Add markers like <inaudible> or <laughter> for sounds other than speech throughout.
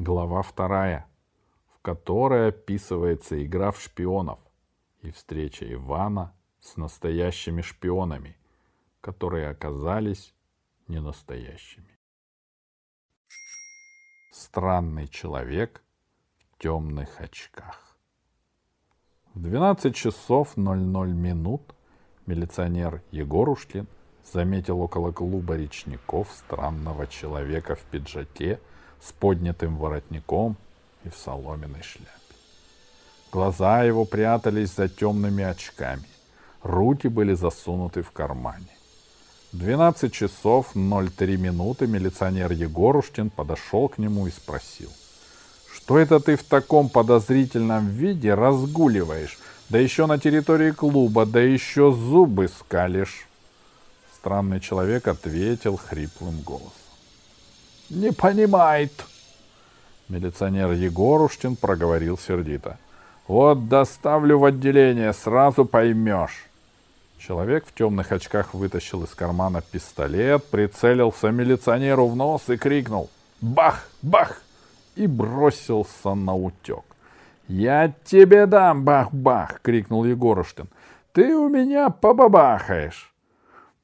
Глава вторая, в которой описывается игра в шпионов и встреча Ивана с настоящими шпионами, которые оказались не настоящими. Странный человек в темных очках. В 12 часов 00 минут милиционер Егорушкин заметил около клуба речников странного человека в пиджаке с поднятым воротником и в соломенной шляпе. Глаза его прятались за темными очками. Руки были засунуты в кармане. В 12 часов 03 минуты милиционер Егорушкин подошел к нему и спросил. «Что это ты в таком подозрительном виде разгуливаешь? Да еще на территории клуба, да еще зубы скалишь!» Странный человек ответил хриплым голосом. «Не понимает!» Милиционер Егорушкин проговорил сердито. Вот доставлю в отделение, сразу поймешь. Человек в темных очках вытащил из кармана пистолет, прицелился милиционеру в нос и крикнул «Бах! Бах!» и бросился на утек. «Я тебе дам бах-бах!» — крикнул Егорушкин. «Ты у меня побабахаешь!»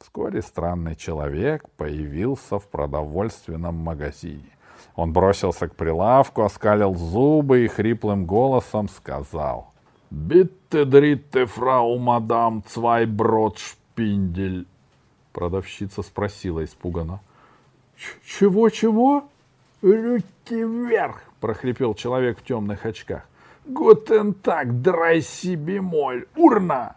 Вскоре странный человек появился в продовольственном магазине. Он бросился к прилавку, оскалил зубы и хриплым голосом сказал. «Битте дритте, фрау мадам, цвай брод шпиндель!» Продавщица спросила испуганно. «Чего-чего?» «Руки вверх!» — прохрипел человек в темных очках. «Гутен так, драй себе моль! Урна!»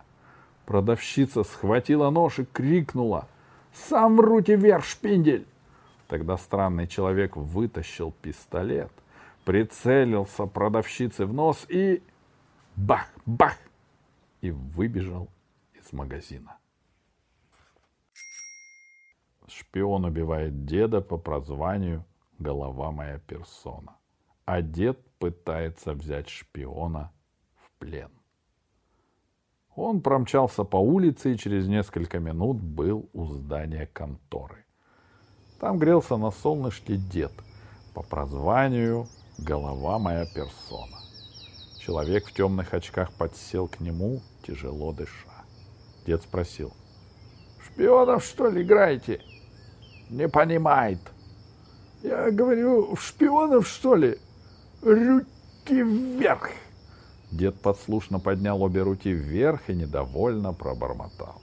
Продавщица схватила нож и крикнула. «Сам руки вверх, шпиндель!» Тогда странный человек вытащил пистолет, прицелился продавщице в нос и... Бах! Бах! И выбежал из магазина. Шпион убивает деда по прозванию «Голова моя персона», а дед пытается взять шпиона в плен. Он промчался по улице и через несколько минут был у здания конторы. Там грелся на солнышке дед, по прозванию «Голова моя персона». Человек в темных очках подсел к нему, тяжело дыша. Дед спросил. «Шпионов, что ли, играете?» «Не понимает». «Я говорю, в шпионов, что ли?» «Руки вверх!» Дед подслушно поднял обе руки вверх и недовольно пробормотал.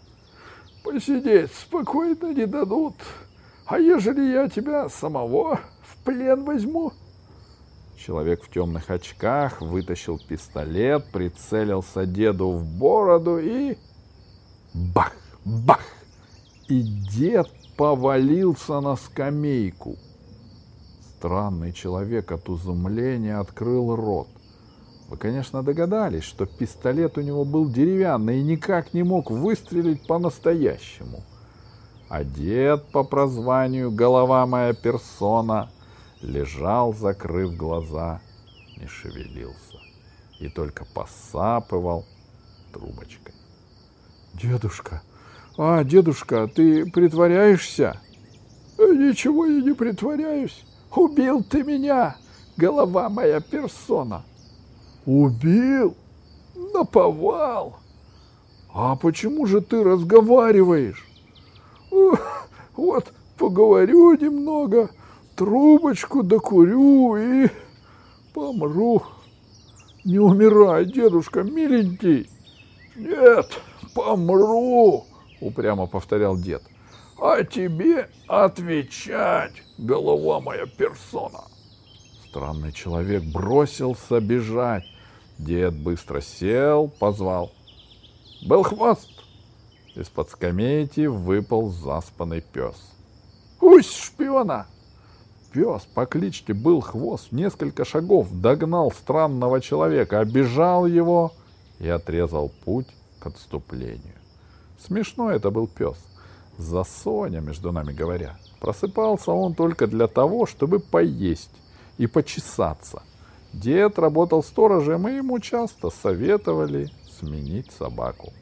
«Посидеть спокойно не дадут. А ежели я тебя самого в плен возьму? Человек в темных очках вытащил пистолет, прицелился деду в бороду и... Бах! Бах! И дед повалился на скамейку. Странный человек от изумления открыл рот. Вы, конечно, догадались, что пистолет у него был деревянный и никак не мог выстрелить по-настоящему — дед по прозванию «Голова моя персона» лежал, закрыв глаза, не шевелился и только посапывал трубочкой. «Дедушка! А, дедушка, ты притворяешься?» «Э, «Ничего я не притворяюсь. Убил ты меня, голова моя персона!» «Убил? Наповал! А почему же ты разговариваешь?» Вот поговорю немного, трубочку докурю и помру. Не умирай, дедушка, миленький. Нет, помру, упрямо повторял дед. А тебе отвечать, голова моя персона. Странный человек бросился бежать. Дед быстро сел, позвал. Был хвост. Из-под скамейки выпал заспанный пес. «Усь, шпиона!» Пес по кличке Был Хвост несколько шагов догнал странного человека, обижал его и отрезал путь к отступлению. Смешно это был пес. За Соня, между нами говоря. Просыпался он только для того, чтобы поесть и почесаться. Дед работал сторожем, и ему часто советовали сменить собаку.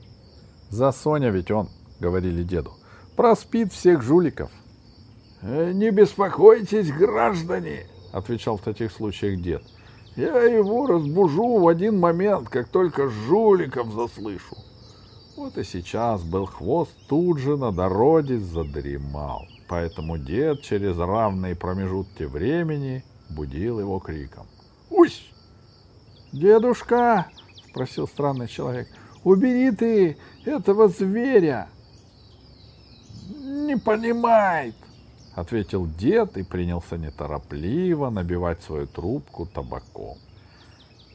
За Соня ведь он, говорили деду, проспит всех жуликов. «Э, не беспокойтесь, граждане, — отвечал в таких случаях дед. «Я его разбужу в один момент, как только жуликов заслышу». Вот и сейчас был хвост тут же на дороге задремал. Поэтому дед через равные промежутки времени будил его криком. «Усь!» «Дедушка!» — спросил странный человек. «Убери ты этого зверя!» «Не понимает!» — ответил дед и принялся неторопливо набивать свою трубку табаком.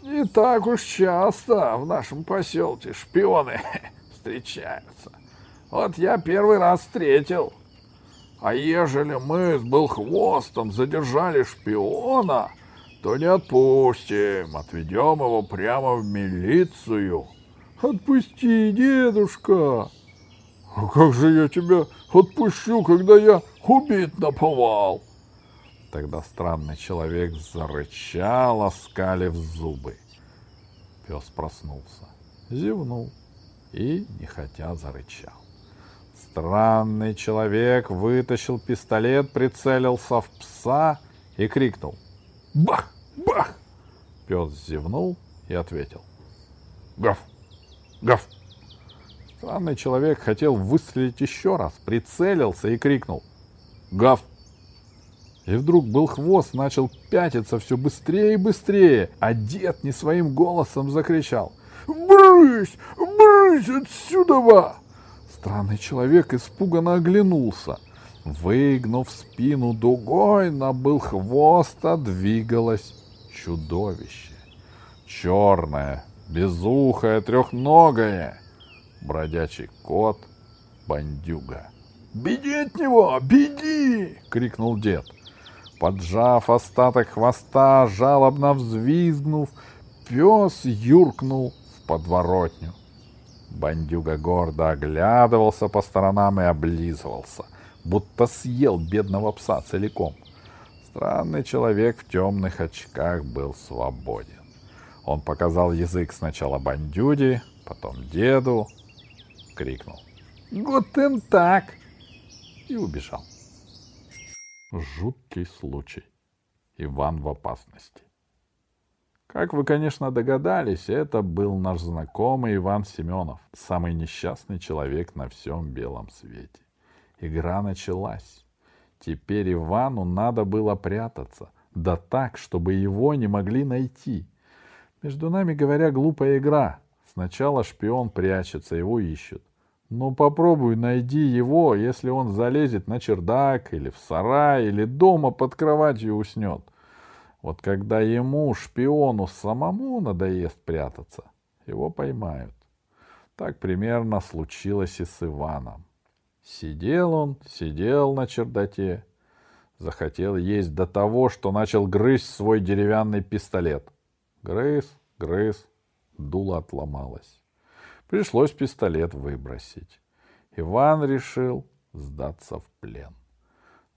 «Не так уж часто в нашем поселке шпионы <laughs> встречаются. Вот я первый раз встретил. А ежели мы с Белхвостом задержали шпиона, то не отпустим, отведем его прямо в милицию. Отпусти, дедушка. А как же я тебя отпущу, когда я убит наповал? Тогда странный человек зарычал, оскалив зубы. Пес проснулся, зевнул и, нехотя, зарычал. Странный человек вытащил пистолет, прицелился в пса и крикнул. «Бах! Бах!» Пес зевнул и ответил. «Гав! Гав!» Странный человек хотел выстрелить еще раз, прицелился и крикнул. «Гав!» И вдруг был хвост начал пятиться все быстрее и быстрее, а дед не своим голосом закричал. «Брысь! Брысь отсюда!» Странный человек испуганно оглянулся. Выгнув спину дугой, на был хвоста двигалось чудовище. Черное, безухое, трехногое. Бродячий кот, бандюга. «Беги от него! Беги!» — крикнул дед. Поджав остаток хвоста, жалобно взвизгнув, пес юркнул в подворотню. Бандюга гордо оглядывался по сторонам и облизывался, будто съел бедного пса целиком. Странный человек в темных очках был свободен. Он показал язык сначала бандюде, потом деду, крикнул «Гутен так!» и убежал. Жуткий случай. Иван в опасности. Как вы, конечно, догадались, это был наш знакомый Иван Семенов, самый несчастный человек на всем белом свете. Игра началась. Теперь Ивану надо было прятаться, да так, чтобы его не могли найти. Между нами говоря, глупая игра. Сначала шпион прячется, его ищут. Но попробуй найди его, если он залезет на чердак или в сарай, или дома под кроватью уснет — вот когда ему, шпиону, самому надоест прятаться, его поймают. Так примерно случилось и с Иваном. Сидел он, сидел на чердаке, захотел есть до того, что начал грызть свой деревянный пистолет. Грыз, грыз, дуло отломалось. Пришлось пистолет выбросить. Иван решил сдаться в плен.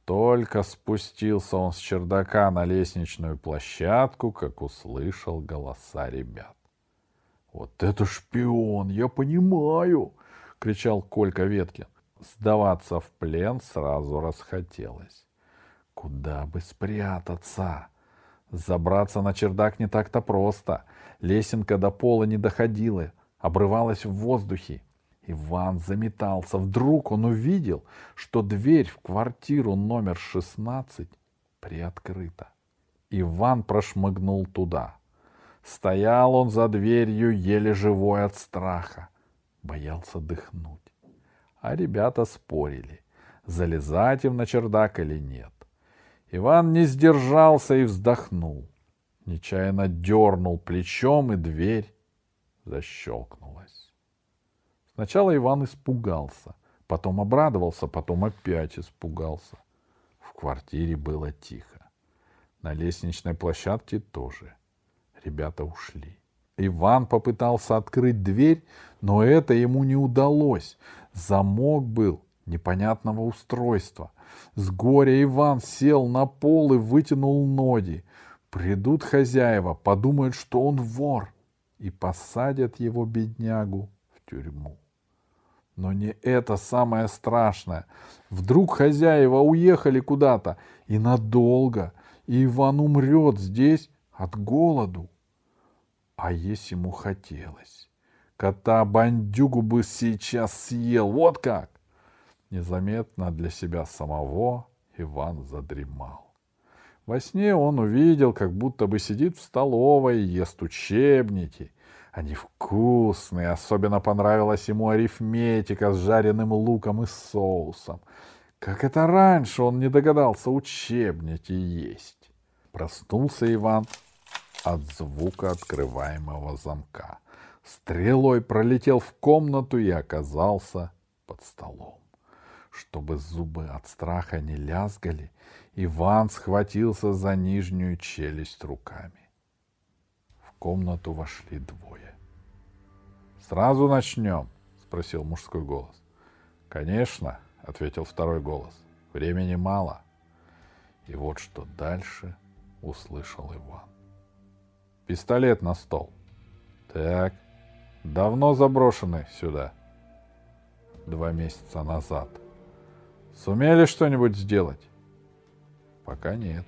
Только спустился он с чердака на лестничную площадку, как услышал голоса ребят. «Вот это шпион, я понимаю!» — кричал Колька Веткин. Сдаваться в плен сразу расхотелось. Куда бы спрятаться? Забраться на чердак не так-то просто. Лесенка до пола не доходила, обрывалась в воздухе. Иван заметался. Вдруг он увидел, что дверь в квартиру номер 16 приоткрыта. Иван прошмыгнул туда. Стоял он за дверью, еле живой от страха. Боялся дыхнуть. А ребята спорили, залезать им на чердак или нет. Иван не сдержался и вздохнул. Нечаянно дернул плечом, и дверь защелкнулась. Сначала Иван испугался, потом обрадовался, потом опять испугался. В квартире было тихо. На лестничной площадке тоже. Ребята ушли. Иван попытался открыть дверь, но это ему не удалось. Замок был непонятного устройства. С горя Иван сел на пол и вытянул ноги. Придут хозяева, подумают, что он вор, и посадят его, беднягу, в тюрьму. Но не это самое страшное. Вдруг хозяева уехали куда-то и надолго, и Иван умрет здесь от голоду. А если ему хотелось? Кота-бандюгу бы сейчас съел, вот как! Незаметно для себя самого Иван задремал. Во сне он увидел, как будто бы сидит в столовой и ест учебники. Они вкусные, особенно понравилась ему арифметика с жареным луком и соусом. Как это раньше он не догадался учебники есть. Проснулся Иван от звука открываемого замка. Стрелой пролетел в комнату и оказался под столом. Чтобы зубы от страха не лязгали, Иван схватился за нижнюю челюсть руками. В комнату вошли двое. «Сразу начнем?» — спросил мужской голос. «Конечно», — ответил второй голос. «Времени мало». И вот что дальше услышал Иван. «Пистолет на стол». «Так, давно заброшены сюда?» «Два месяца назад», Сумели что-нибудь сделать? Пока нет.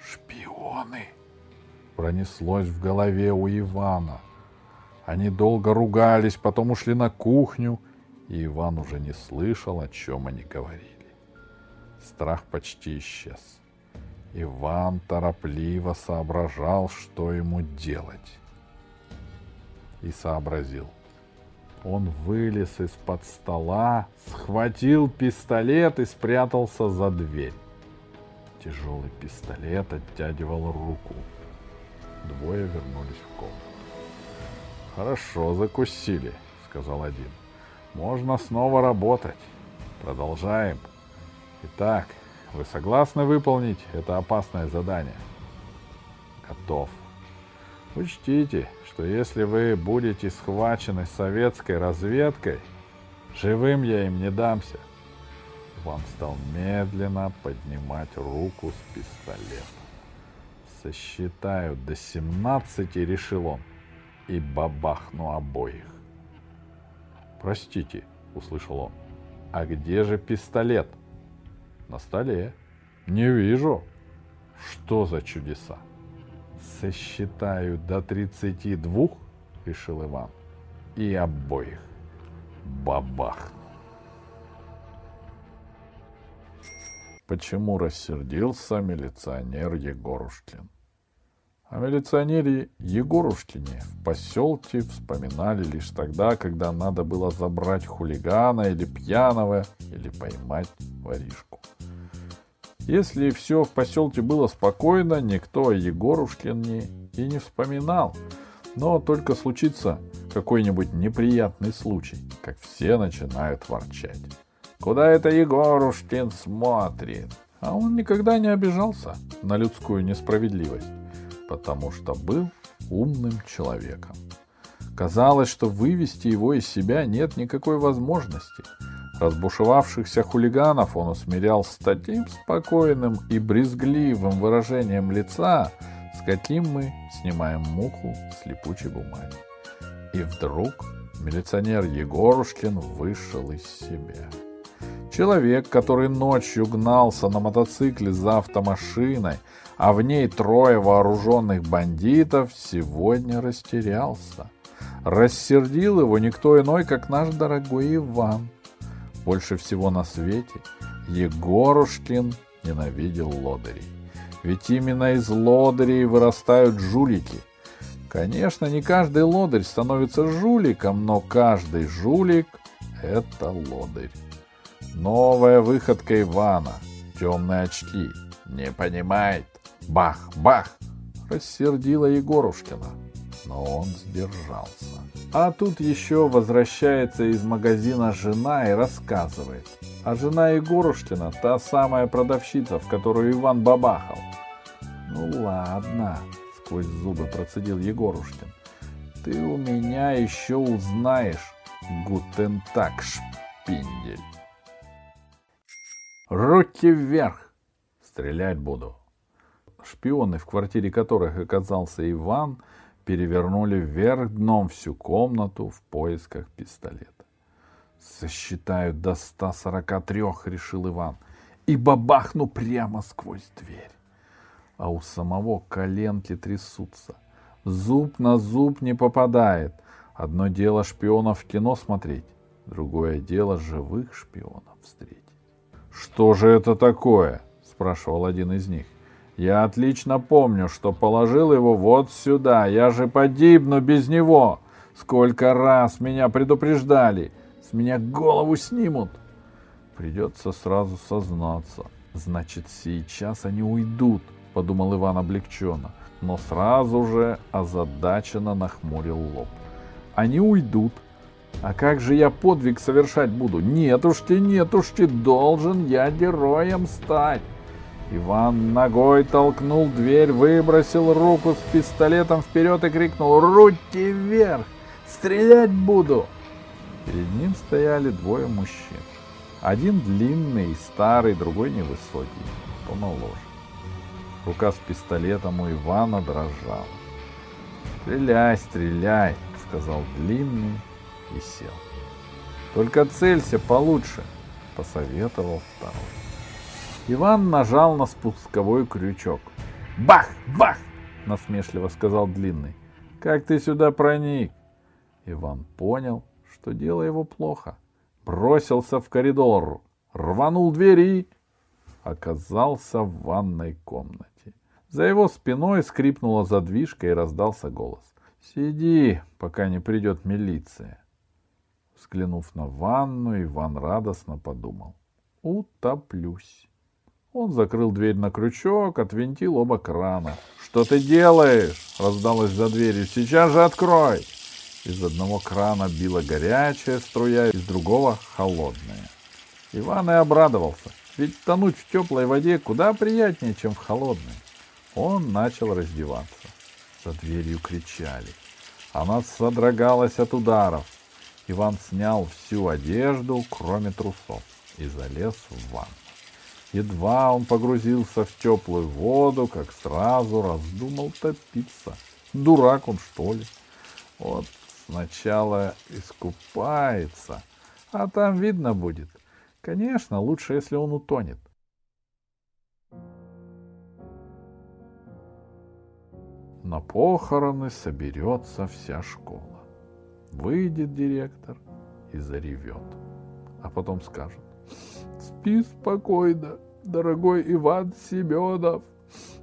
Шпионы! Пронеслось в голове у Ивана. Они долго ругались, потом ушли на кухню, и Иван уже не слышал, о чем они говорили. Страх почти исчез. Иван торопливо соображал, что ему делать. И сообразил. Он вылез из-под стола, схватил пистолет и спрятался за дверь. Тяжелый пистолет оттягивал руку. Двое вернулись в комнату. «Хорошо закусили», — сказал один. «Можно снова работать. Продолжаем. Итак, вы согласны выполнить это опасное задание?» «Готов», Учтите, что если вы будете схвачены советской разведкой, живым я им не дамся. Иван стал медленно поднимать руку с пистолетом. Сосчитаю до семнадцати, решил он, и бабахну обоих. Простите, услышал он, а где же пистолет? На столе. Не вижу. Что за чудеса? Сосчитаю до тридцати двух, решил Иван, и обоих. Бабах! Почему рассердился милиционер Егорушкин? О милиционере Егорушкине в поселке вспоминали лишь тогда, когда надо было забрать хулигана или пьяного, или поймать воришку. Если все в поселке было спокойно, никто о Егорушкине и не вспоминал. Но только случится какой-нибудь неприятный случай, как все начинают ворчать. Куда это Егорушкин смотрит? А он никогда не обижался на людскую несправедливость, потому что был умным человеком. Казалось, что вывести его из себя нет никакой возможности – Разбушевавшихся хулиганов он усмирял с таким спокойным и брезгливым выражением лица, с каким мы снимаем муху с липучей бумаги. И вдруг милиционер Егорушкин вышел из себя. Человек, который ночью гнался на мотоцикле за автомашиной, а в ней трое вооруженных бандитов, сегодня растерялся. Рассердил его никто иной, как наш дорогой Иван. Больше всего на свете Егорушкин ненавидел лодырей. Ведь именно из лодырей вырастают жулики. Конечно, не каждый лодырь становится жуликом, но каждый жулик — это лодырь. Новая выходка Ивана. Темные очки. Не понимает. Бах, бах. Рассердила Егорушкина. Но он сдержался. А тут еще возвращается из магазина жена и рассказывает. А жена Егорушкина — та самая продавщица, в которую Иван бабахал. Ну ладно, сквозь зубы процедил Егорушкин. Ты у меня еще узнаешь, гутен так, шпиндель. Руки вверх! Стрелять буду. Шпионы, в квартире которых оказался Иван, — перевернули вверх дном всю комнату в поисках пистолета. «Сосчитаю до 143», — решил Иван, — «и бабахну прямо сквозь дверь». а у самого коленки трясутся. Зуб на зуб не попадает. Одно дело шпионов в кино смотреть, другое дело живых шпионов встретить. «Что же это такое?» — спрашивал один из них. «Я отлично помню, что положил его вот сюда. Я же погибну без него. Сколько раз меня предупреждали. С меня голову снимут». Придется сразу сознаться. Значит, сейчас они уйдут, подумал Иван облегченно, но сразу же озадаченно нахмурил лоб. Они уйдут. А как же я подвиг совершать буду? Нетушки, нетушки, должен я героем стать. Иван ногой толкнул дверь, выбросил руку с пистолетом вперед и крикнул «Руки вверх! Стрелять буду!» Перед ним стояли двое мужчин. Один длинный старый, другой невысокий, помоложе. Рука с пистолетом у Ивана дрожала. «Стреляй, стреляй!» — сказал длинный и сел. «Только целься получше!» — посоветовал второй. Иван нажал на спусковой крючок. «Бах! Бах!» — насмешливо сказал длинный. «Как ты сюда проник?» Иван понял, что дело его плохо — бросился в коридор, рванул двери и оказался в ванной комнате. За его спиной скрипнула задвижка и раздался голос. «Сиди, пока не придет милиция». Взглянув на ванну, Иван радостно подумал. «Утоплюсь». Он закрыл дверь на крючок, отвинтил оба крана. «Что ты делаешь?» — раздалось за дверью. «Сейчас же открой!» Из одного крана била горячая струя, из другого — холодная. Иван и обрадовался, ведь тонуть в теплой воде куда приятнее, чем в холодной. Он начал раздеваться. За дверью кричали. Она содрогалась от ударов. Иван снял всю одежду, кроме трусов, и залез в ванну. Едва он погрузился в теплую воду, как сразу раздумал топиться. Дурак он, что ли? Вот Сначала искупается, а там видно будет. Конечно, лучше, если он утонет. На похороны соберется вся школа. Выйдет директор и заревет. А потом скажет. Спи спокойно, дорогой Иван Семенов.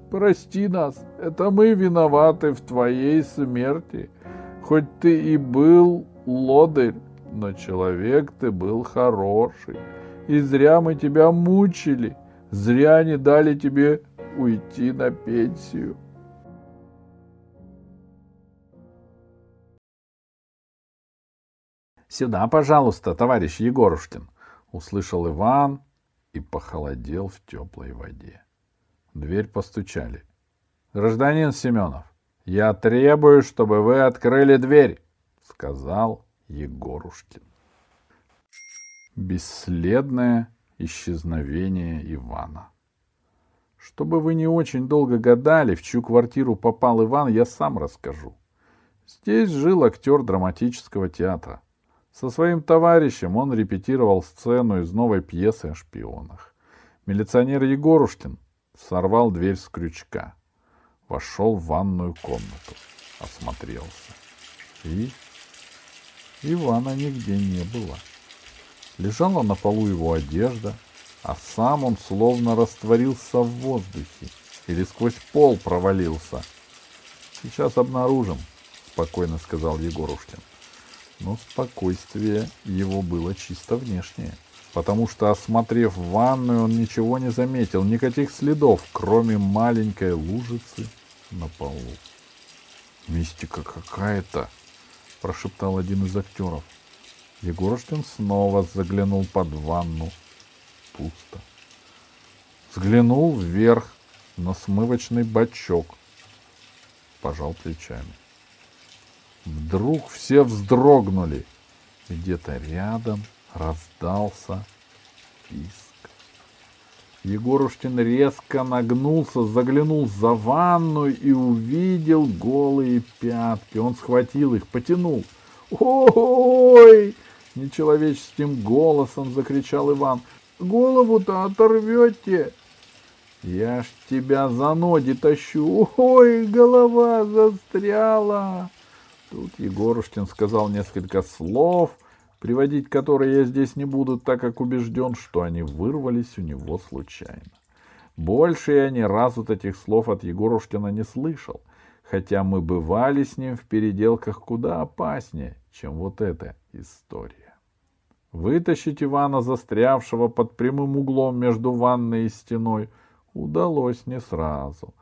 Прости нас, это мы виноваты в твоей смерти. Хоть ты и был лодырь, но человек ты был хороший. И зря мы тебя мучили, зря не дали тебе уйти на пенсию. «Сюда, пожалуйста, товарищ Егорушкин!» — услышал Иван и похолодел в теплой воде. дверь постучали. «Гражданин Семенов, я требую, чтобы вы открыли дверь, сказал Егорушкин. Бесследное исчезновение Ивана. Чтобы вы не очень долго гадали, в чью квартиру попал Иван, я сам расскажу. Здесь жил актер драматического театра. Со своим товарищем он репетировал сцену из новой пьесы о шпионах. Милиционер Егорушкин сорвал дверь с крючка вошел в ванную комнату, осмотрелся. И Ивана нигде не было. Лежала на полу его одежда, а сам он словно растворился в воздухе или сквозь пол провалился. Сейчас обнаружим, спокойно сказал Егорушкин. Но спокойствие его было чисто внешнее, потому что, осмотрев ванную, он ничего не заметил, никаких следов, кроме маленькой лужицы на полу. «Мистика какая-то!» — прошептал один из актеров. Егорушкин снова заглянул под ванну. Пусто. Взглянул вверх на смывочный бачок. Пожал плечами. Вдруг все вздрогнули. Где-то рядом раздался писк. Егорушкин резко нагнулся, заглянул за ванну и увидел голые пятки. Он схватил их, потянул. «Ой!» — нечеловеческим голосом закричал Иван. «Голову-то оторвете!» Я ж тебя за ноги тащу. Ой, голова застряла. Тут Егорушкин сказал несколько слов, приводить которые я здесь не буду, так как убежден, что они вырвались у него случайно. Больше я ни разу таких слов от Егорушкина не слышал, хотя мы бывали с ним в переделках куда опаснее, чем вот эта история. Вытащить Ивана, застрявшего под прямым углом между ванной и стеной, удалось не сразу.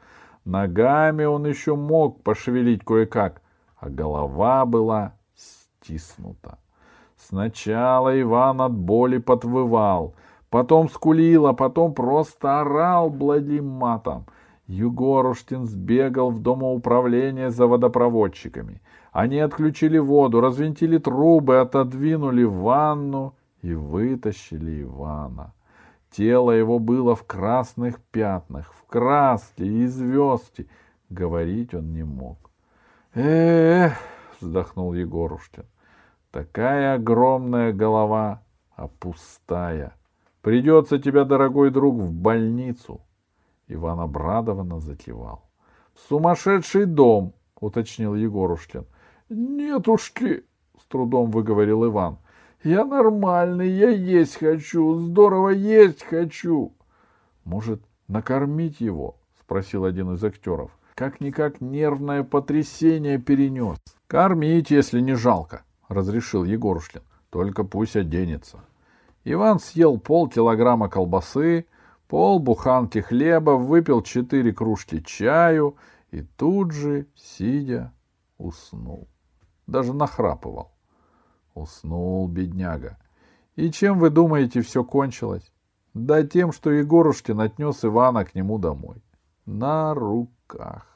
Ногами он еще мог пошевелить кое-как, а голова была стиснута. Сначала Иван от боли подвывал, потом скулил, а потом просто орал благим матом. Егорушкин сбегал в домоуправление за водопроводчиками. Они отключили воду, развинтили трубы, отодвинули ванну и вытащили Ивана. Тело его было в красных пятнах, в краске и звездке. Говорить он не мог. Эх, вздохнул Егорушкин. Такая огромная голова, а пустая. Придется тебя, дорогой друг, в больницу. Иван обрадованно закивал. — В сумасшедший дом, — уточнил Егорушкин. — Нетушки, — с трудом выговорил Иван. — Я нормальный, я есть хочу, здорово есть хочу. — Может, накормить его? — спросил один из актеров. Как-никак нервное потрясение перенес. — Кормить, если не жалко, — разрешил Егорушкин. — Только пусть оденется. Иван съел полкилограмма колбасы, пол буханки хлеба, выпил четыре кружки чаю и тут же, сидя, уснул. Даже нахрапывал. Уснул бедняга. И чем, вы думаете, все кончилось? Да тем, что Егорушкин отнес Ивана к нему домой. На graag.